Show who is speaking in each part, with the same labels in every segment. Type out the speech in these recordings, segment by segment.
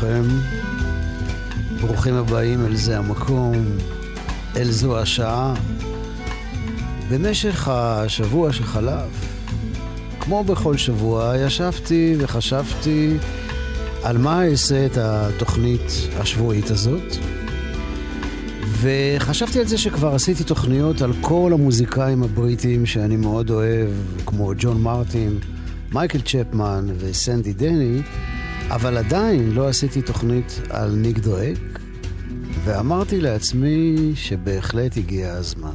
Speaker 1: לכולכם. ברוכים הבאים אל זה המקום, אל זו השעה. במשך השבוע שחלף, כמו בכל שבוע, ישבתי וחשבתי על מה אעשה את התוכנית השבועית הזאת. וחשבתי על זה שכבר עשיתי תוכניות על כל המוזיקאים הבריטים שאני מאוד אוהב, כמו ג'ון מרטין, מייקל צ'פמן וסנדי דני, אבל עדיין לא עשיתי תוכנית על ניק דרק, ואמרתי לעצמי שבהחלט הגיע הזמן.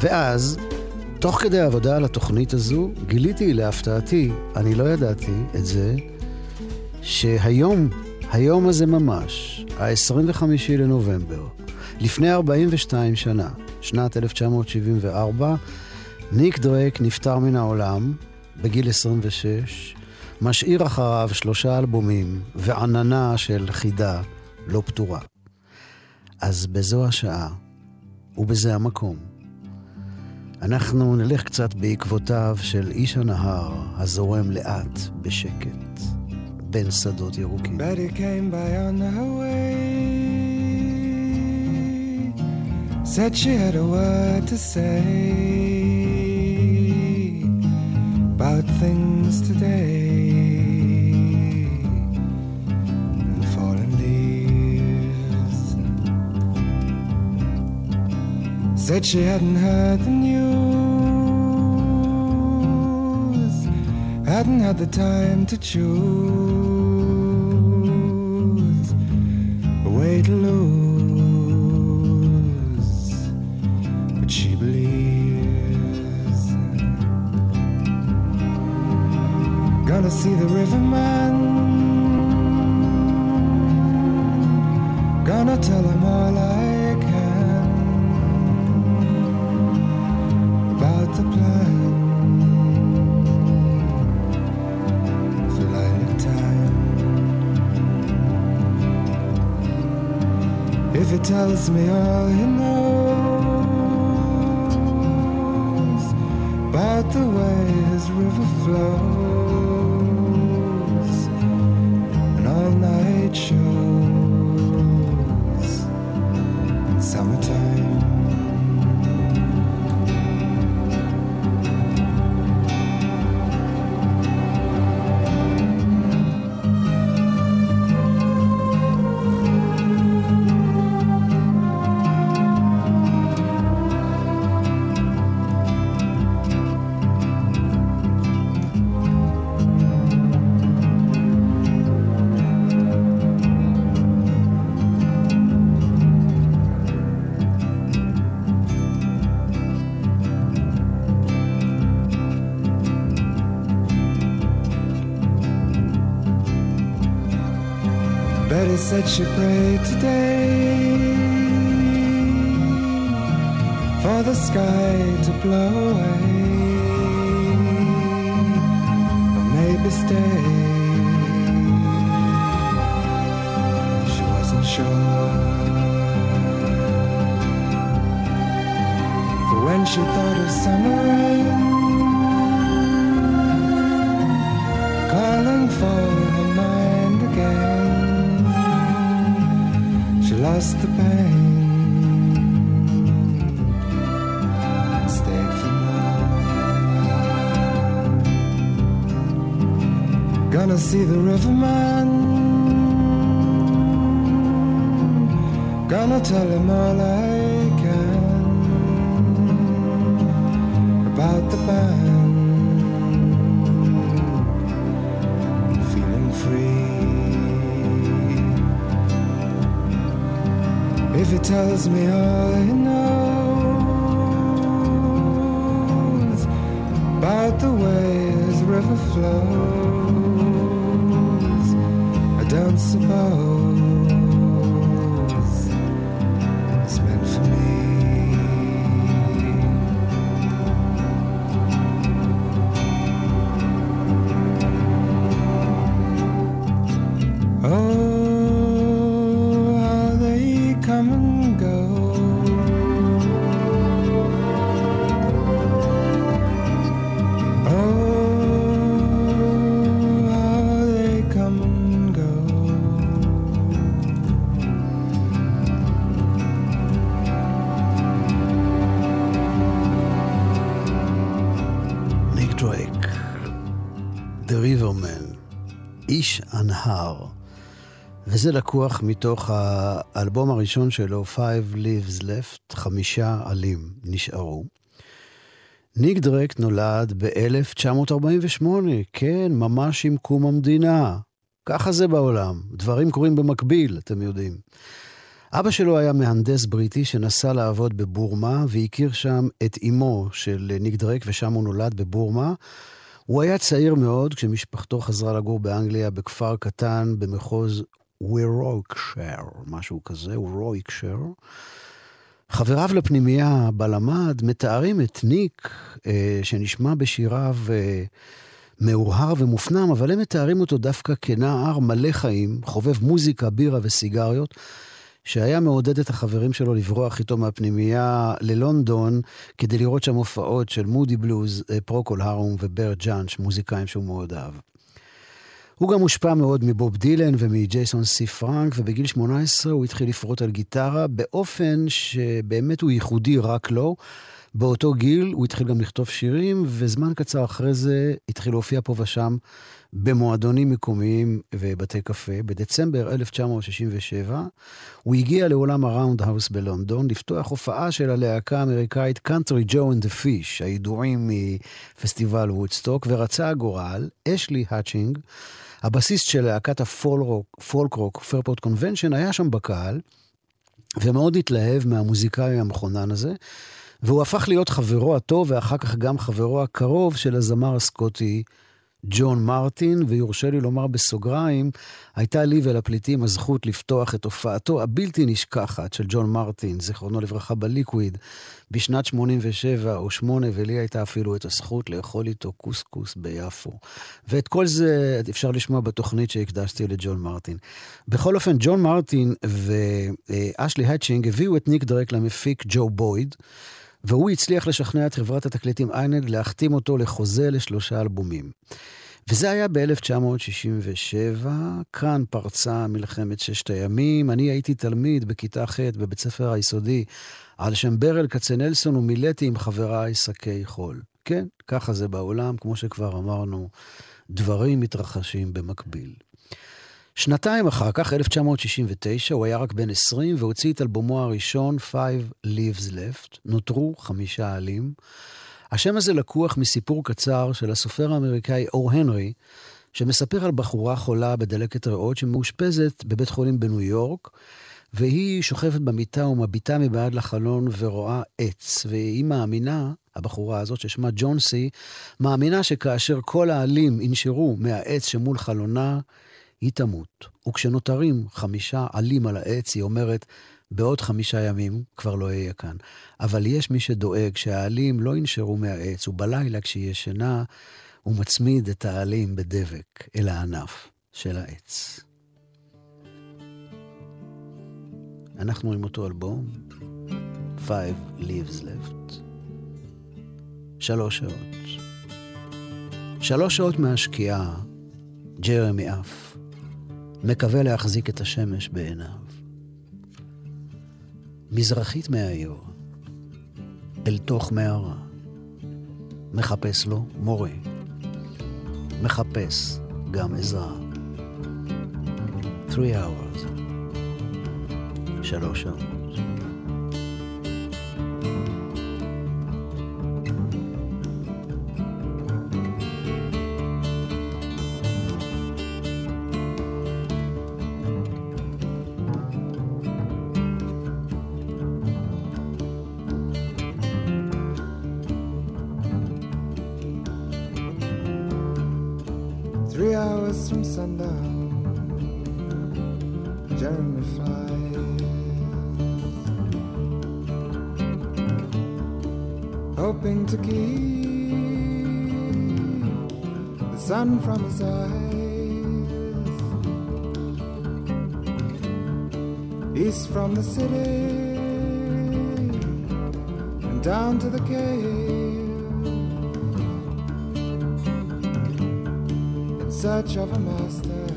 Speaker 1: ואז, תוך כדי העבודה על התוכנית הזו, גיליתי להפתעתי, אני לא ידעתי את זה, שהיום, היום הזה ממש, ה-25 לנובמבר, לפני 42 שנה, שנת 1974, ניק דרק נפטר מן העולם בגיל 26, משאיר אחריו שלושה אלבומים ועננה של חידה לא פתורה. אז בזו השעה ובזה המקום, אנחנו נלך קצת בעקבותיו של איש הנהר הזורם לאט בשקט בין שדות ירוקים.
Speaker 2: Said she had a word to say about things today. Said she hadn't heard the news. Hadn't had the time to choose a way to lose. But she believes. Gonna see the riverman. Gonna tell him all I If he tells me all he knows about the way his river flows and all night shows in summertime. She prayed today for the sky to blow away or maybe stay. She wasn't sure. For when she thought of summer rain see the riverman. Gonna tell him all I can about the band. Feeling free. If he tells me all he knows about the way his river flows
Speaker 1: dance about. וזה לקוח מתוך האלבום הראשון שלו, Five Leaves Left, חמישה עלים נשארו. ניק דרק נולד ב-1948, כן, ממש עם קום המדינה. ככה זה בעולם, דברים קורים במקביל, אתם יודעים. אבא שלו היה מהנדס בריטי שנסע לעבוד בבורמה, והכיר שם את אמו של ניק דרק, ושם הוא נולד בבורמה. הוא היה צעיר מאוד כשמשפחתו חזרה לגור באנגליה בכפר קטן במחוז וורוויקשר, משהו כזה, וורוויקשר. חבריו לפנימייה בה למד מתארים את ניק, אה, שנשמע בשיריו אה, מאוהר ומופנם, אבל הם מתארים אותו דווקא כנער מלא חיים, חובב מוזיקה, בירה וסיגריות, שהיה מעודד את החברים שלו לברוח איתו מהפנימייה ללונדון, כדי לראות שם הופעות של מודי בלוז, אה, פרוקול הרום וברט ג'אנץ', מוזיקאים שהוא מאוד אהב. הוא גם הושפע מאוד מבוב דילן ומג'קסון סי פרנק, ובגיל 18 הוא התחיל לפרוט על גיטרה באופן שבאמת הוא ייחודי רק לו. באותו גיל הוא התחיל גם לכתוב שירים, וזמן קצר אחרי זה התחיל להופיע פה ושם במועדונים מקומיים ובתי קפה. בדצמבר 1967 הוא הגיע לאולם הראונד האוס בלונדון לפתוח הופעה של הלהקה האמריקאית Country Joe and the Fish, הידועים מפסטיבל וודסטוק, ורצה הגורל, אשלי האצ'ינג, הבסיסט של להקת הפולק רוק, פרפורט קונבנשן, היה שם בקהל, ומאוד התלהב מהמוזיקאי המכונן הזה, והוא הפך להיות חברו הטוב, ואחר כך גם חברו הקרוב של הזמר הסקוטי ג'ון מרטין, ויורשה לי לומר בסוגריים, הייתה לי ולפליטים הזכות לפתוח את הופעתו הבלתי נשכחת של ג'ון מרטין, זיכרונו לברכה, בליקוויד, בשנת 87 או 8, ולי הייתה אפילו את הזכות לאכול איתו קוסקוס ביפו. ואת כל זה אפשר לשמוע בתוכנית שהקדשתי לג'ון מרטין. בכל אופן, ג'ון מרטין ואשלי האצ'ינג הביאו את ניק דרייק למפיק ג'ו בויד, והוא הצליח לשכנע את חברת התקליטים איילנד להחתים אותו לחוזה לשלושה אלבומים. וזה היה ב-1967, כאן פרצה מלחמת ששת הימים. אני הייתי תלמיד בכיתה ח' בבית ספר היסודי על שם ברל כצנלסון ומילאתי עם חבריי שקי חול. כן, ככה זה בעולם, כמו שכבר אמרנו, דברים מתרחשים במקביל. שנתיים אחר כך, 1969, הוא היה רק בן 20 והוציא את אלבומו הראשון, Five Leaves Left. נותרו חמישה עלים. השם הזה לקוח מסיפור קצר של הסופר האמריקאי אור הנרי, שמספר על בחורה חולה בדלקת ריאות שמאושפזת בבית חולים בניו יורק, והיא שוכבת במיטה ומביטה מבעד לחלון ורואה עץ, והיא מאמינה, הבחורה הזאת ששמה ג'ונסי, מאמינה שכאשר כל העלים ינשרו מהעץ שמול חלונה, היא תמות. וכשנותרים חמישה עלים על העץ, היא אומרת, בעוד חמישה ימים כבר לא אהיה כאן. אבל יש מי שדואג שהעלים לא ינשרו מהעץ, ובלילה כשהיא ישנה, הוא מצמיד את העלים בדבק אל הענף של העץ. אנחנו עם אותו אלבום, Five Leaves Left. שלוש שעות. שלוש שעות מהשקיעה, ג'רמי עף, מקווה להחזיק את השמש בעיניו. מזרחית מהעיר, אל תוך מערה. מחפש לו מורה. מחפש גם עזרה. Three hours. שלוש שעות.
Speaker 2: Eyes. East from the city and down to the cave. In search of a master,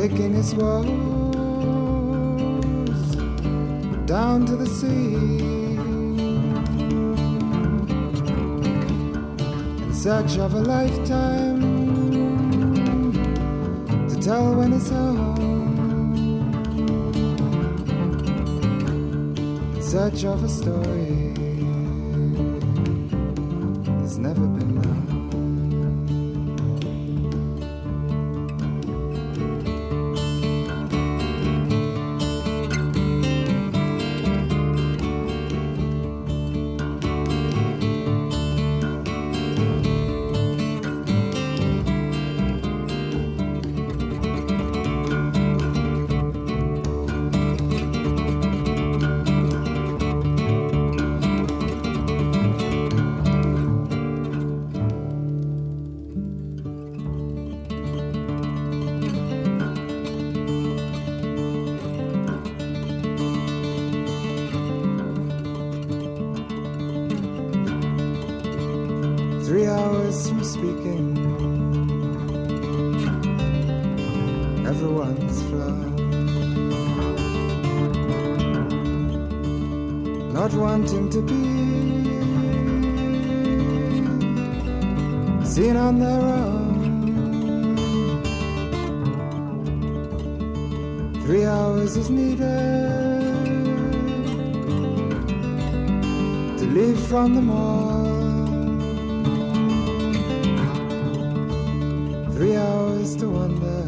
Speaker 2: Taking his woes down to the sea. In search of a lifetime to tell when it's home. In search of a story relief from the all. Three hours to wonder.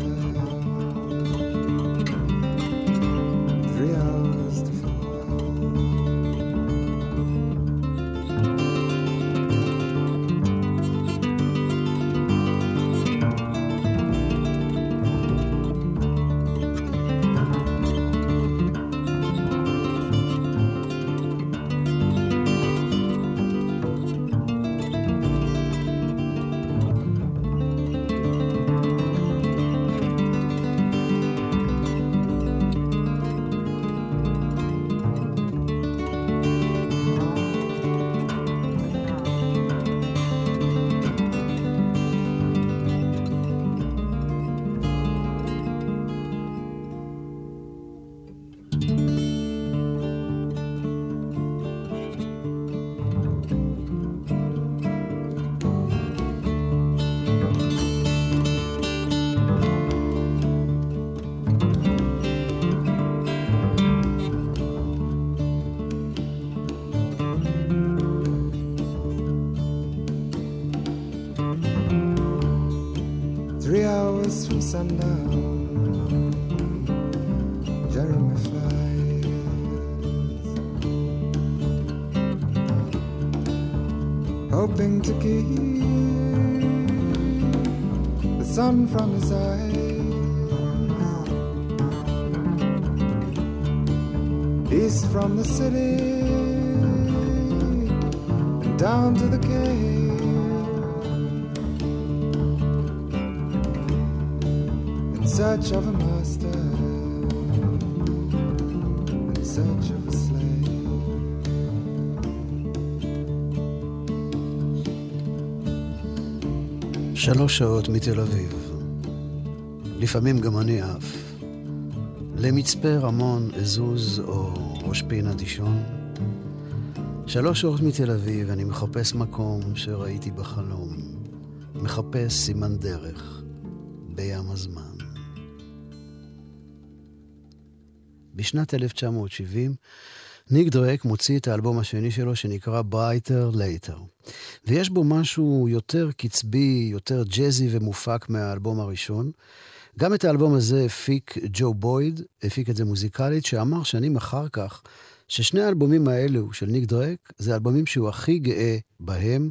Speaker 2: Sun from his eyes. East from the city and down to the cave. in search of a master,
Speaker 1: שלוש שעות מתל אביב. לפעמים גם אני עף. למצפה רמון, עזוז או ראש פינה דישון. שלוש שעות מתל אביב, אני מחפש מקום שראיתי בחלום. מחפש סימן דרך בים הזמן. בשנת 1970, ניק דרק מוציא את האלבום השני שלו שנקרא Brighter Later. ויש בו משהו יותר קצבי, יותר ג'אזי ומופק מהאלבום הראשון. גם את האלבום הזה הפיק ג'ו בויד, הפיק את זה מוזיקלית, שאמר שנים אחר כך ששני האלבומים האלו של ניק דרק זה האלבומים שהוא הכי גאה בהם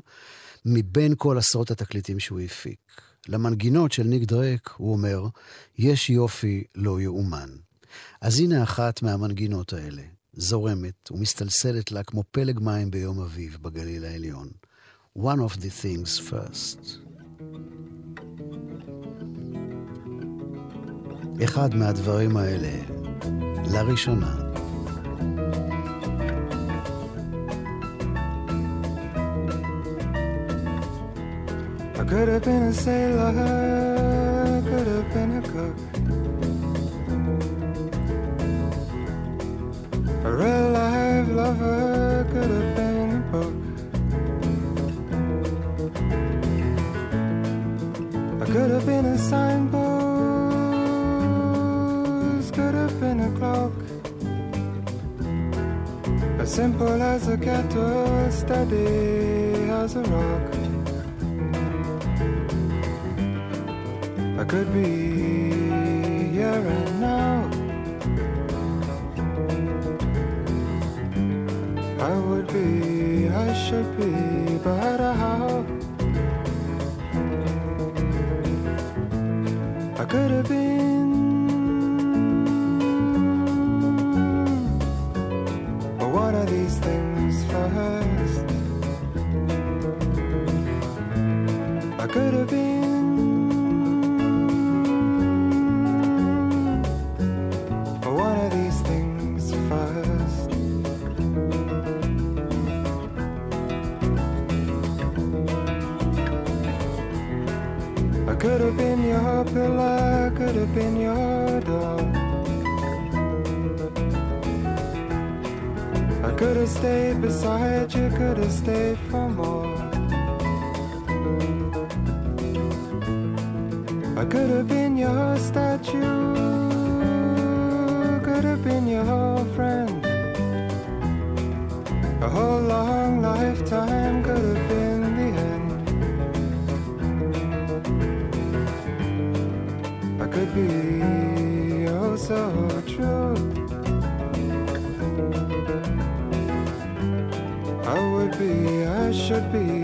Speaker 1: מבין כל עשרות התקליטים שהוא הפיק. למנגינות של ניק דרק, הוא אומר, יש יופי לא יאומן. אז הנה אחת מהמנגינות האלה, זורמת ומסתלסלת לה כמו פלג מים ביום אביב בגליל העליון. One of the things first. אחד מהדברים האלה, לראשונה.
Speaker 2: I could have been a sailor, could have been a cook. A real life lover could have been a book. I could have been a signpost, could have been a clock. As simple as a kettle, steady as a rock. I could be I could have been your statue, could have been your friend. A whole long lifetime could have been the end. I could be oh so true. I would be, I should be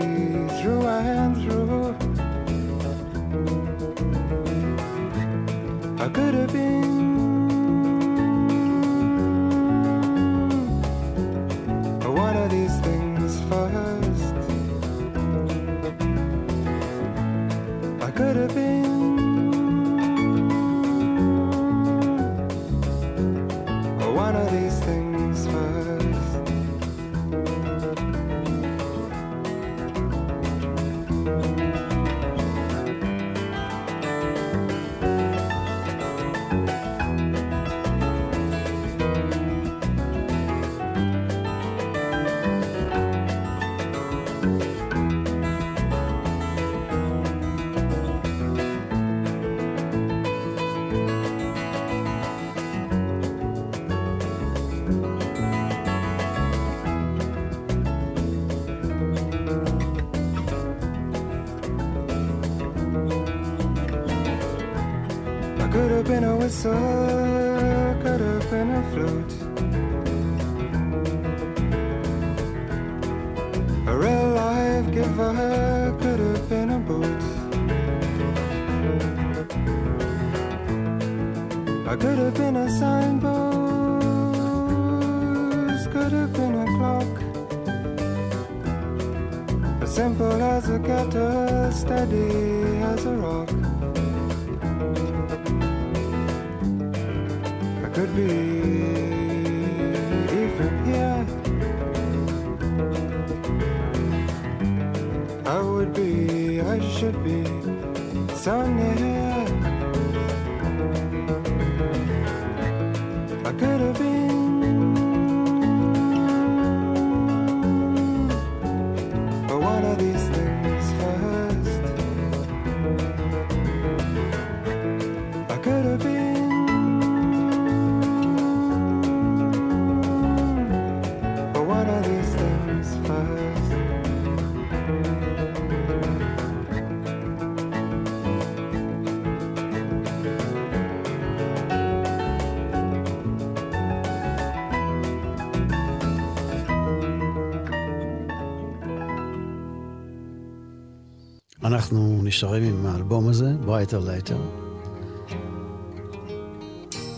Speaker 1: אנחנו נשארים עם האלבום הזה, Bryter Layter.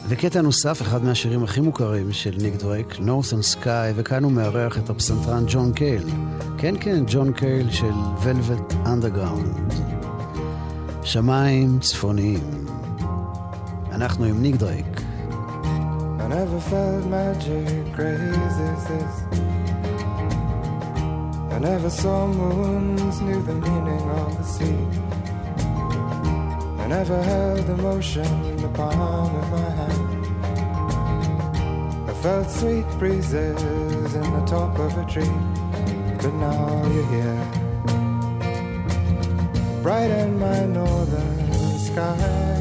Speaker 1: וקטע נוסף, אחד מהשירים הכי מוכרים של ניק דרייק, Northern Sky, וכאן הוא מארח את הפסנתרן ג'ון קייל. כן, כן, ג'ון קייל של Velvet Underground. שמיים צפוניים. אנחנו עם ניק דרייק.
Speaker 2: I never felt magic crazy as this. I never saw moons, knew the meaning of the sea. I never held emotion in the palm of my hand. I felt sweet breezes in the top of a tree, but now you're here. Brighten my northern sky.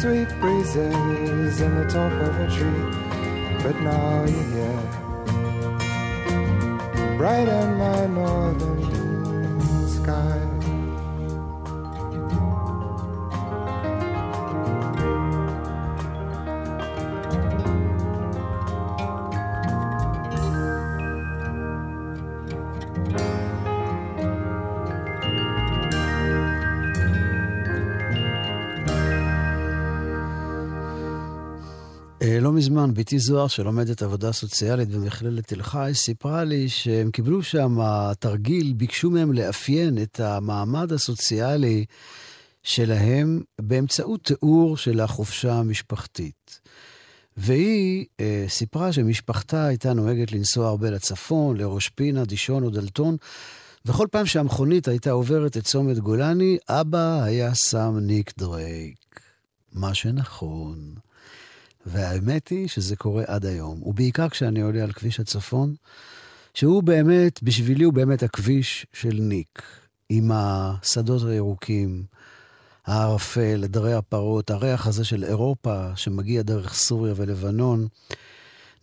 Speaker 2: Sweet breezes in the top of a tree, but now you're here.
Speaker 1: לא מזמן, בתי זוהר, שלומדת עבודה סוציאלית במכללת תל חי, סיפרה לי שהם קיבלו שם תרגיל, ביקשו מהם לאפיין את המעמד הסוציאלי שלהם באמצעות תיאור של החופשה המשפחתית. והיא אה, סיפרה שמשפחתה הייתה נוהגת לנסוע הרבה לצפון, לראש פינה, דישון או דלתון, וכל פעם שהמכונית הייתה עוברת את צומת גולני, אבא היה שם ניק דרייק. מה שנכון. והאמת היא שזה קורה עד היום, ובעיקר כשאני עולה על כביש הצפון, שהוא באמת, בשבילי הוא באמת הכביש של ניק, עם השדות הירוקים, הערפל, עדרי הפרות, הריח הזה של אירופה שמגיע דרך סוריה ולבנון.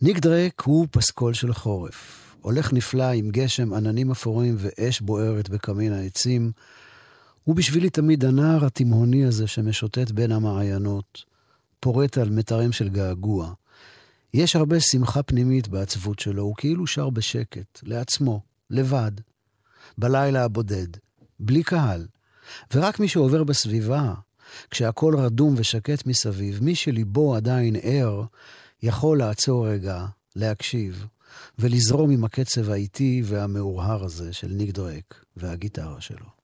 Speaker 1: ניק דרק הוא פסקול של חורף. הולך נפלא עם גשם, עננים אפורים ואש בוערת בקמין העצים. הוא בשבילי תמיד הנער התימהוני הזה שמשוטט בין המעיינות, פורט על מיתרים של געגוע. יש הרבה שמחה פנימית בעצבות שלו, הוא כאילו שר בשקט, לעצמו, לבד, בלילה הבודד, בלי קהל. ורק מי שעובר בסביבה, כשהכול רדום ושקט מסביב, מי שליבו עדיין ער, יכול לעצור רגע, להקשיב, ולזרום עם הקצב האיטי והמאורהר הזה של ניק דרק והגיטרה שלו.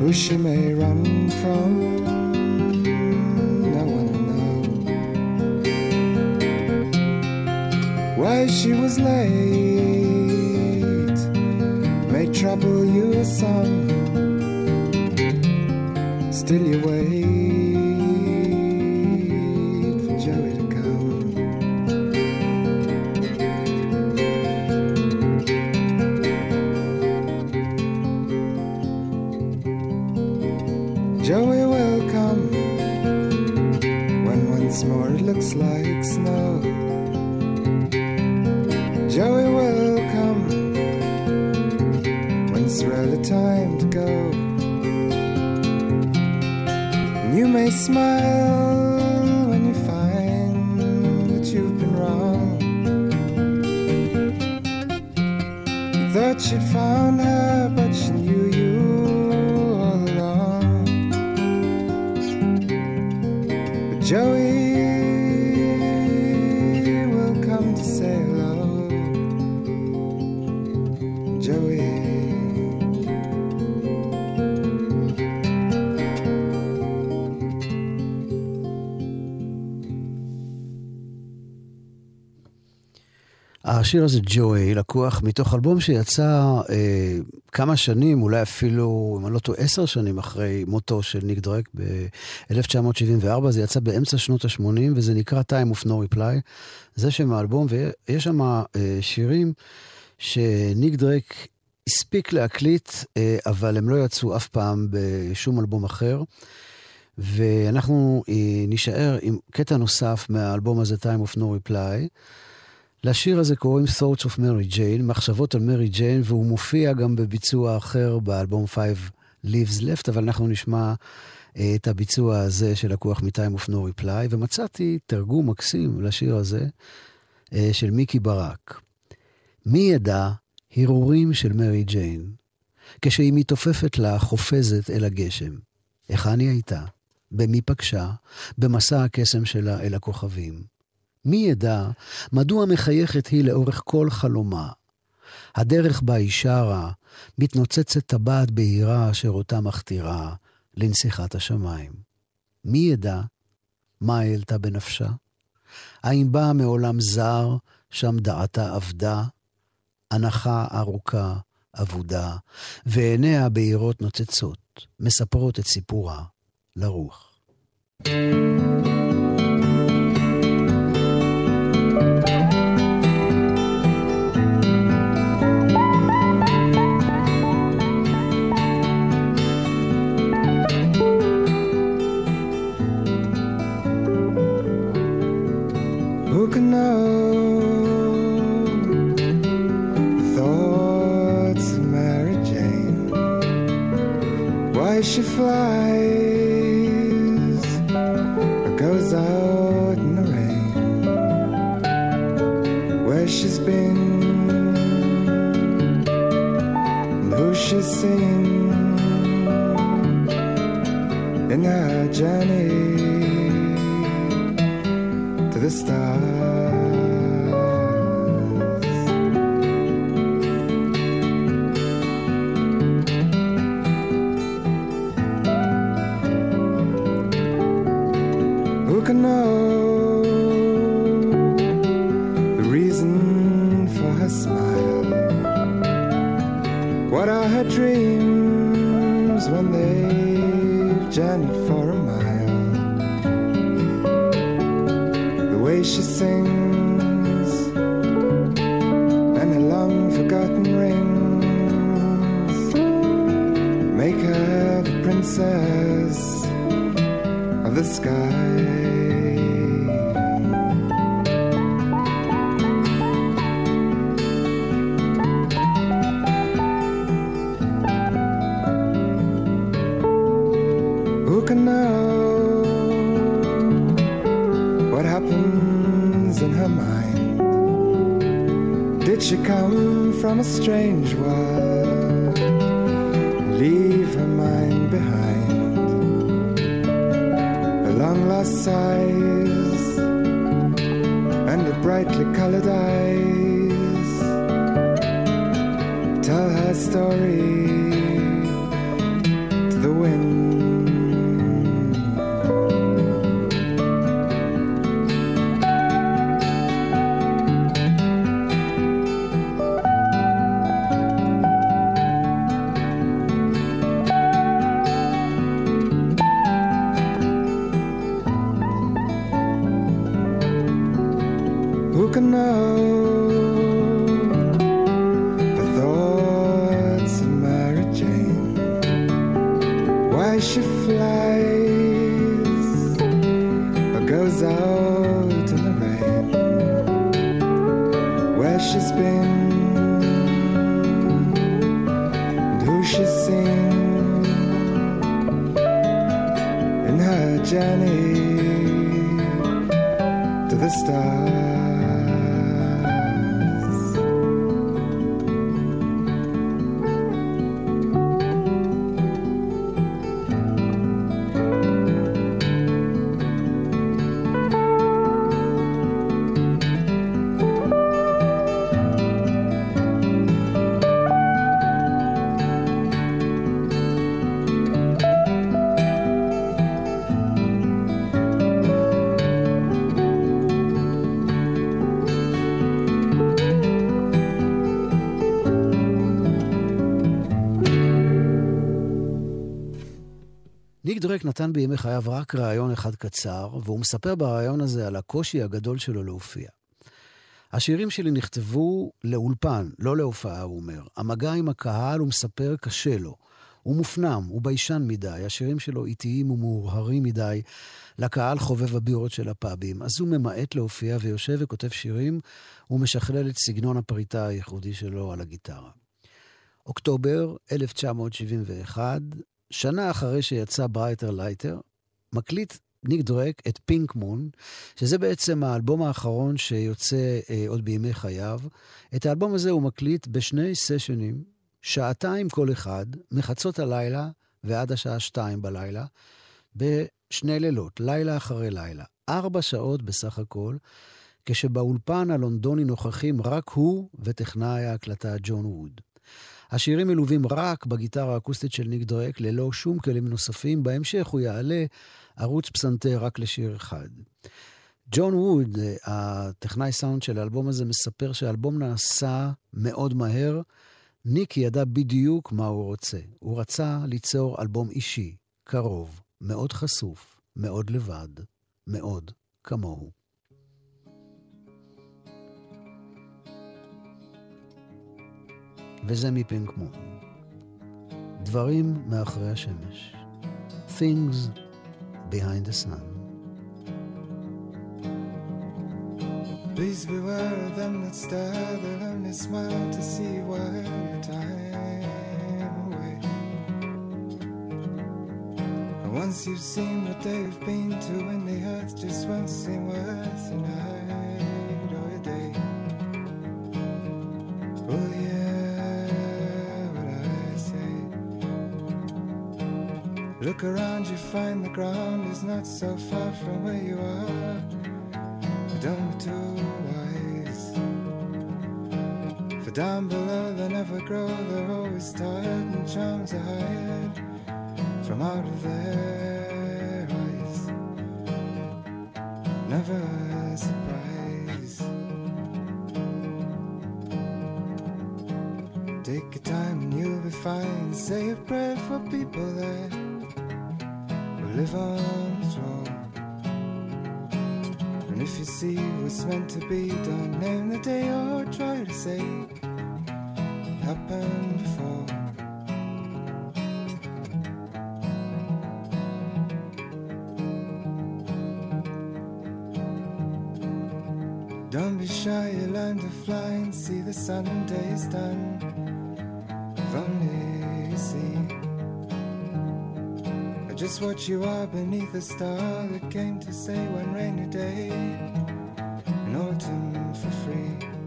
Speaker 2: Who she may run from. No one will know why she was late may trouble you some. Still you wait like snow. Joey will come when it's really time to go. And you may smile when you find that you've been wrong. You thought you'd found
Speaker 1: השיר הזה, ג'וי, לקוח מתוך אלבום שיצא אה, כמה שנים, אולי אפילו, אם אני לא טועה, עשר שנים אחרי מותו של ניק דרק ב-1974. זה יצא באמצע שנות ה-80, וזה נקרא Time of No Reply. זה שם האלבום, ויש שם אה, שירים שניק דרק הספיק להקליט, אה, אבל הם לא יצאו אף פעם בשום אלבום אחר. ואנחנו אה, נישאר עם קטע נוסף מהאלבום הזה, Time of No Reply. לשיר הזה קוראים Thoughts of Mary Jane, מחשבות על מרי ג'יין, והוא מופיע גם בביצוע אחר באלבום 5 Leaves Left, אבל אנחנו נשמע אה, את הביצוע הזה שלקוח מ-Time of No Reply, ומצאתי תרגום מקסים לשיר הזה אה, של מיקי ברק. מי ידע הרהורים של מרי ג'יין, כשהיא מתעופפת לה חופזת אל הגשם. היכן היא הייתה? במי פגשה? במסע הקסם שלה אל הכוכבים. מי ידע מדוע מחייכת היא לאורך כל חלומה? הדרך בה היא שרה, מתנוצצת טבעת בהירה אשר אותה מכתירה לנסיכת השמיים. מי ידע מה העלתה בנפשה? האם באה מעולם זר, שם דעתה אבדה? הנחה ארוכה, אבודה, ועיניה בהירות נוצצות, מספרות את סיפורה לרוח.
Speaker 2: Who Why she flies or goes out in the rain. Where she's been and who she's seen in her journey to the stars. From a strange world? Leave her mind behind her long lost sighs and her brightly colored eyes tell her story
Speaker 1: ניק דרק נתן בימי חייו רק ראיון אחד קצר, והוא מספר בריאיון הזה על הקושי הגדול שלו להופיע. השירים שלי נכתבו לאולפן, לא להופעה, הוא אומר. המגע עם הקהל, הוא מספר, קשה לו. הוא מופנם, הוא ביישן מדי, השירים שלו איטיים ומאורהרים מדי לקהל חובב הבירות של הפאבים. אז הוא ממעט להופיע ויושב וכותב שירים, ומשכלל את סגנון הפריטה הייחודי שלו על הגיטרה. אוקטובר 1971, שנה אחרי שיצא Bryter Layter, מקליט ניק דרייק את Pink Moon, שזה בעצם האלבום האחרון שיוצא אה, עוד בימי חייו. את האלבום הזה הוא מקליט בשני סשנים, שעתיים כל אחד, מחצות הלילה ועד השעה שתיים בלילה, בשני לילות, לילה אחרי לילה. ארבע שעות בסך הכל, כשבאולפן הלונדוני נוכחים רק הוא וטכנאי ההקלטה ג'ון ווד. השירים מלווים רק בגיטרה האקוסטית של ניק דרק, ללא שום כלים נוספים. בהמשך הוא יעלה ערוץ פסנתר רק לשיר אחד. ג'ון ווד, הטכנאי סאונד של האלבום הזה, מספר שהאלבום נעשה מאוד מהר. ניק ידע בדיוק מה הוא רוצה. הוא רצה ליצור אלבום אישי, קרוב, מאוד חשוף, מאוד לבד, מאוד כמוהו. וזה מפינק מון. דברים מאחורי השמש. Things behind the sun.
Speaker 2: Please beware of them that stare, they'll only smile to see while your time away. And once you've seen what they've been to, and the earth just won't seem worth a night Look around, you find the ground is not so far from where you are. Don't be too wise. For down below they never grow, they're always tired and charms are hired from out of their eyes. Never a surprise. Take your time and you'll be fine. Say a prayer for people that what's meant to be, don't name the day or try to say it happened before. Don't be shy, you learn to fly and see the Sunday's done. If only you see just what you are beneath the star that came to say one rainy day in free.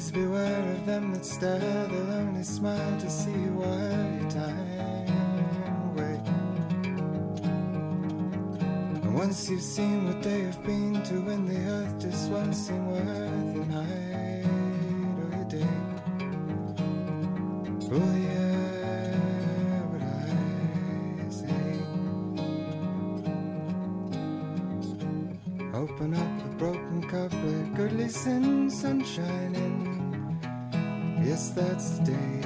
Speaker 2: Please beware of them that stare, they'll only smile to see you while your time away. And once you've seen what they have been to, when the earth just won't seem worth a night or a day. Oh yeah, what I say. Open up the broken cup, let good listen, sunshine in. That's the day.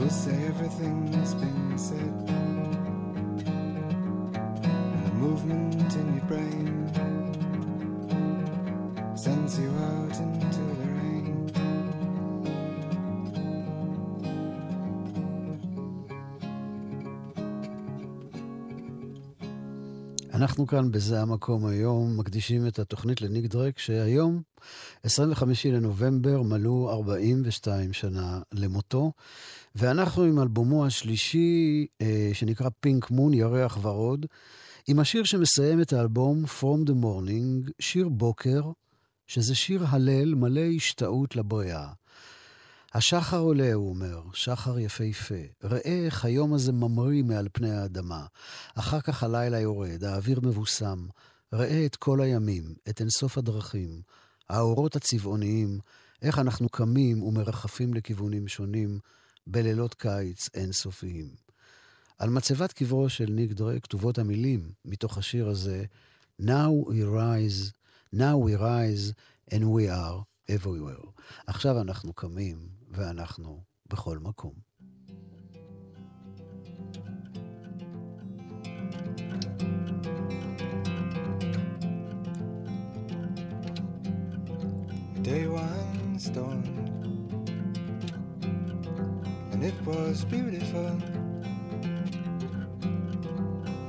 Speaker 2: Who say everything's been said the movement in your brain sends you out into the
Speaker 1: אנחנו כאן בזה המקום היום, מקדישים את התוכנית לניק דרק, שהיום, 25 לנובמבר, מלאו 42 שנה למותו, ואנחנו עם אלבומו השלישי, אה, שנקרא פינק מון, ירח ורוד, עם השיר שמסיים את האלבום, From the Morning, שיר בוקר, שזה שיר הלל מלא השתאות לבריאה. השחר עולה, הוא אומר, שחר יפהפה. ראה איך היום הזה ממריא מעל פני האדמה. אחר כך הלילה יורד, האוויר מבוסם. ראה את כל הימים, את אינסוף הדרכים, האורות הצבעוניים, איך אנחנו קמים ומרחפים לכיוונים שונים בלילות קיץ אינסופיים. על מצבת קברו של ניק דרק כתובות המילים מתוך השיר הזה, Now we rise, now we rise and we are everywhere. עכשיו אנחנו קמים ואנחנו בכל מקום.
Speaker 2: Day one storm, and it was beautiful.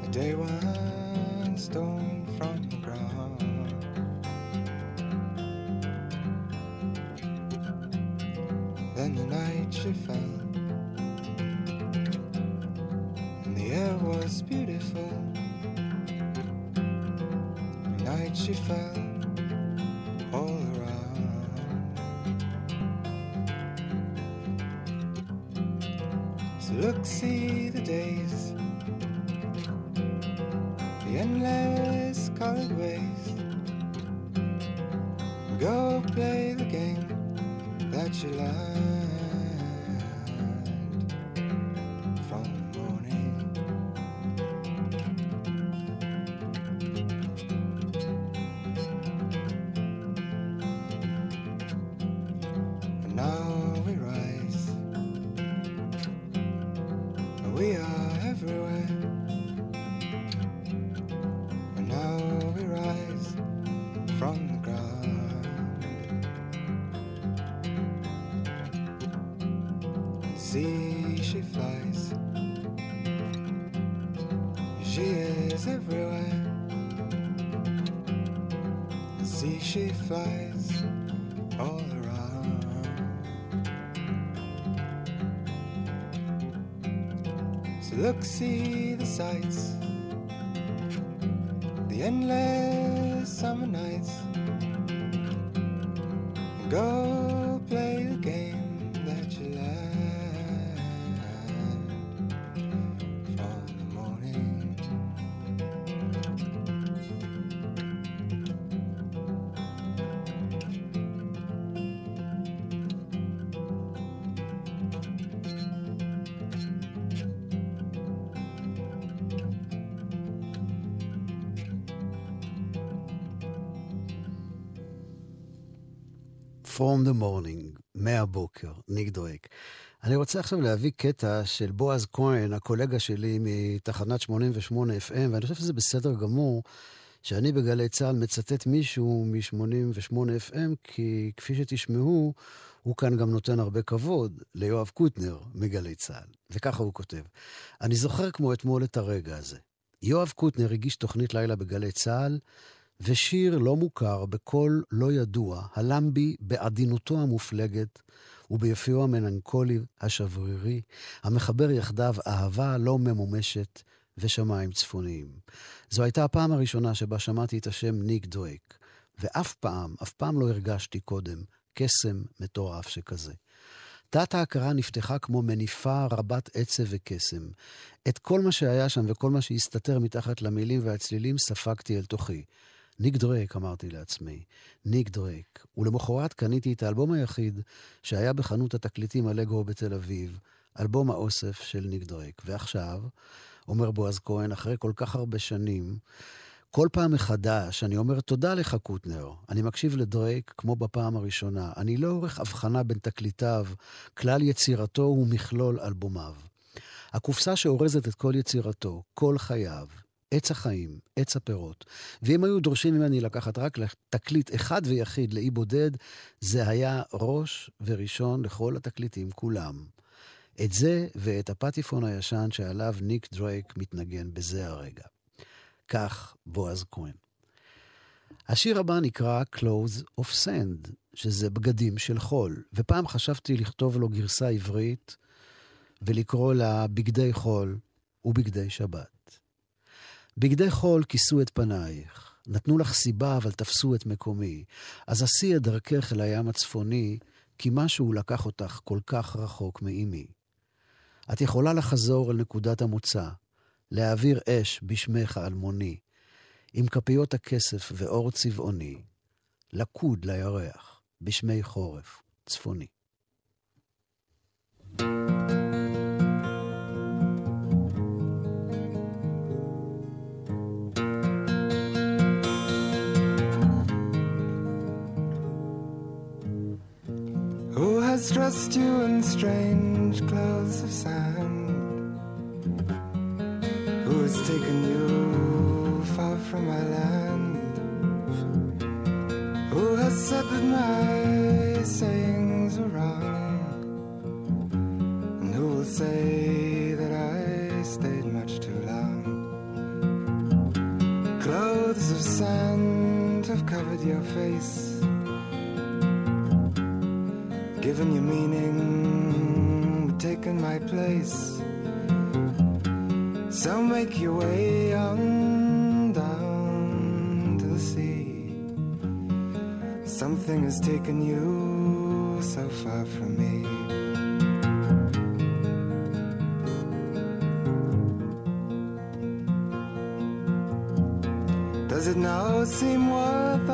Speaker 2: A day one stone from the ground. Then the night she fell, and the air was beautiful. The night she fell see the days, see the sights, From the morning,
Speaker 1: מהבוקר, ניק דואק. אני רוצה עכשיו להביא קטע של בועז כהן, הקולגה שלי מתחנת 88 FM, ואני חושב שזה בסדר גמור שאני בגלי צה"ל מצטט מישהו מ-88 FM, כי כפי שתשמעו, הוא כאן גם נותן הרבה כבוד ליואב קוטנר מגלי צה"ל. וככה הוא כותב: אני זוכר כמו אתמול את הרגע הזה. יואב קוטנר הגיש תוכנית לילה בגלי צה"ל, ושיר לא מוכר בקול לא ידוע, הלם בי בעדינותו המופלגת וביופיו המלנכולי השברירי, המחבר יחדיו אהבה לא ממומשת ושמיים צפוניים. זו הייתה הפעם הראשונה שבה שמעתי את השם ניק דואק, ואף פעם, אף פעם לא הרגשתי קודם קסם מטורף שכזה. תת ההכרה נפתחה כמו מניפה רבת עצב וקסם. את כל מה שהיה שם וכל מה שהסתתר מתחת למילים והצלילים ספגתי אל תוכי. ניק דרייק, אמרתי לעצמי, ניק דרייק. ולמחרת קניתי את האלבום היחיד שהיה בחנות התקליטים אלגרו בתל אביב, אלבום האוסף של ניק דרייק. ועכשיו, אומר בועז כהן, אחרי כל כך הרבה שנים, כל פעם מחדש אני אומר תודה לך, קוטנר. אני מקשיב לדרייק כמו בפעם הראשונה. אני לא עורך הבחנה בין תקליטיו, כלל יצירתו ומכלול אלבומיו. הקופסה שאורזת את כל יצירתו, כל חייו, עץ החיים, עץ הפירות. ואם היו דורשים ממני לקחת רק תקליט אחד ויחיד לאי בודד, זה היה ראש וראשון לכל התקליטים כולם. את זה ואת הפטיפון הישן שעליו ניק דרייק מתנגן בזה הרגע. כך בועז כהן. השיר הבא נקרא Clothes of Sand, שזה בגדים של חול, ופעם חשבתי לכתוב לו גרסה עברית ולקרוא לה בגדי חול ובגדי שבת. בגדי חול כיסו את פנייך, נתנו לך סיבה אבל תפסו את מקומי, אז עשי את דרכך אל הים הצפוני, כי משהו לקח אותך כל כך רחוק מאימי. את יכולה לחזור אל נקודת המוצא, להעביר אש בשמך אלמוני, עם כפיות הכסף ואור צבעוני, לקוד לירח, בשמי חורף צפוני.
Speaker 2: Who has dressed you in strange clothes of sand? Who has taken you far from my land? Who has said that my sayings are wrong? And who will say that I stayed much too long? Clothes of sand have covered your face Given you meaning, taking my place. So make your way on down to the sea. Something has taken you so far from me. Does it now seem worth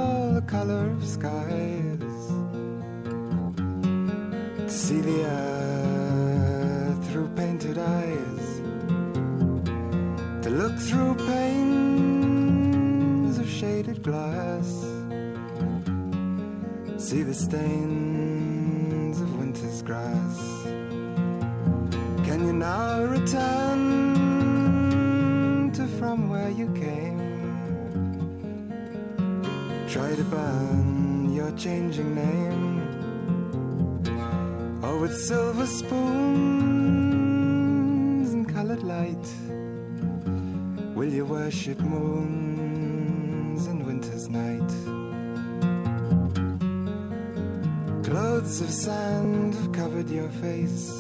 Speaker 2: worship moons in winter's night? Clothes of sand have covered your face,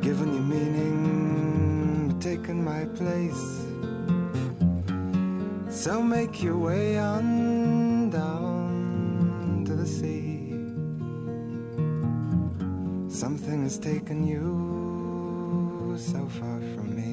Speaker 2: given you meaning, but taken my place. So make your way on down to the sea. Something has taken you so far from me.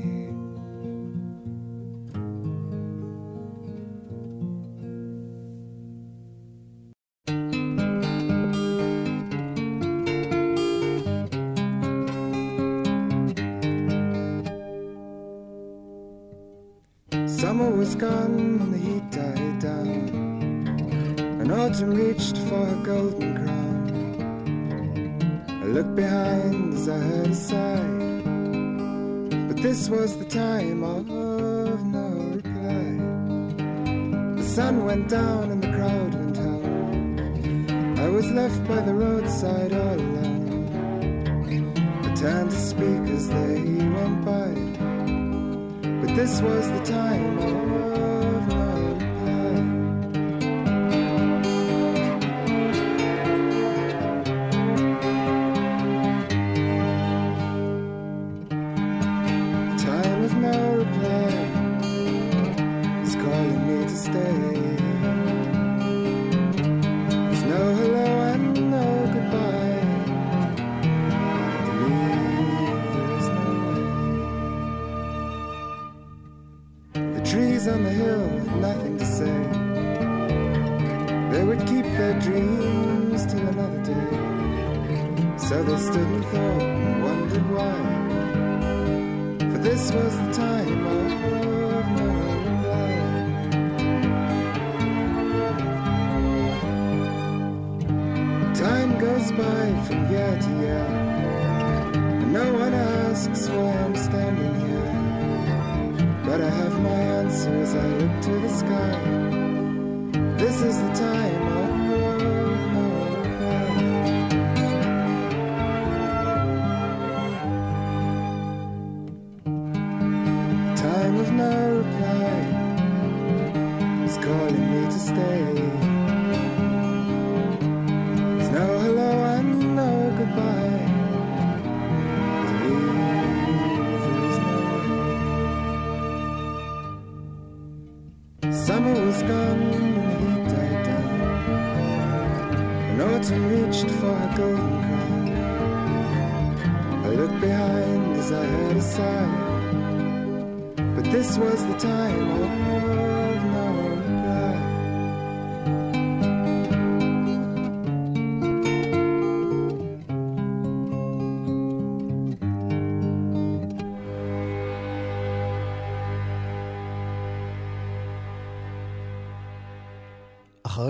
Speaker 2: So they stood and thought and wondered why. For this was the time of no reply. Time goes by from year to year, and no one asks why I'm standing here. But I have my answer as I look to the sky. This is the time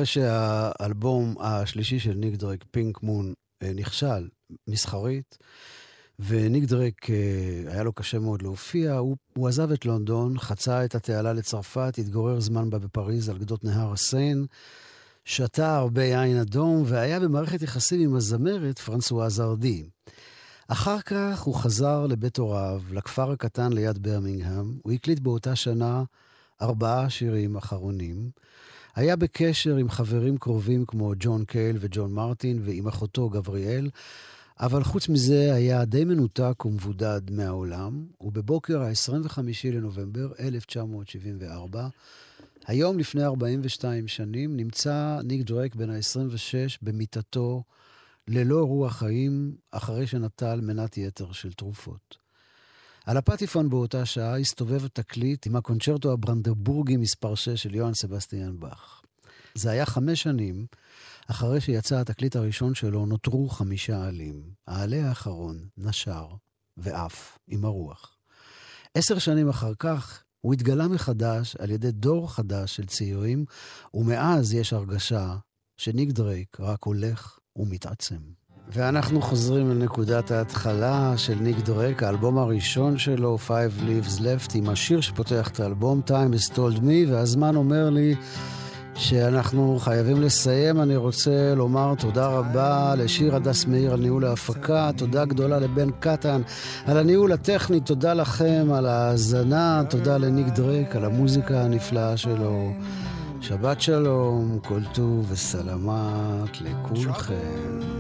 Speaker 1: שהאלבום השלישי של ניק דרק, פינק מון, אה, נכשל מסחרית, וניק דרק, אה, היה לו קשה מאוד להופיע, הוא, הוא עזב את לונדון, חצה את התעלה לצרפת, התגורר זמן בה בפריז על גדות נהר הסיין, שתה הרבה יין אדום, והיה במערכת יחסים עם הזמרת פרנסואה זרדי. אחר כך הוא חזר לבית הוריו, לכפר הקטן ליד ברמינגהם. הוא הקליט באותה שנה ארבעה שירים אחרונים. היה בקשר עם חברים קרובים כמו ג'ון קייל וג'ון מרטין ועם אחותו גבריאל, אבל חוץ מזה היה די מנותק ומבודד מהעולם, ובבוקר ה-25 לנובמבר 1974, היום לפני 42 שנים, נמצא ניק דרק בן ה-26 במיטתו ללא רוח חיים, אחרי שנטל מנת יתר של תרופות. על הפטיפון באותה שעה הסתובב התקליט עם הקונצ'רטו הברנדבורגי מספר 6 של יוהאן סבסטיאן באך. זה היה חמש שנים אחרי שיצא התקליט הראשון שלו, נותרו חמישה עלים. העלה האחרון נשר ועף עם הרוח. עשר שנים אחר כך הוא התגלה מחדש על ידי דור חדש של צעירים, ומאז יש הרגשה שניק דרייק רק הולך ומתעצם. ואנחנו חוזרים לנקודת ההתחלה של ניק דרק, האלבום הראשון שלו, Five Leaves Left, עם השיר שפותח את האלבום, Time has told me, והזמן אומר לי שאנחנו חייבים לסיים. אני רוצה לומר תודה רבה לשיר הדס מאיר על ניהול ההפקה, תודה גדולה לבן קטן על הניהול הטכני, תודה לכם על ההאזנה, תודה לניק דרק על המוזיקה הנפלאה שלו. שבת שלום, כל טוב וסלמת לכולכם.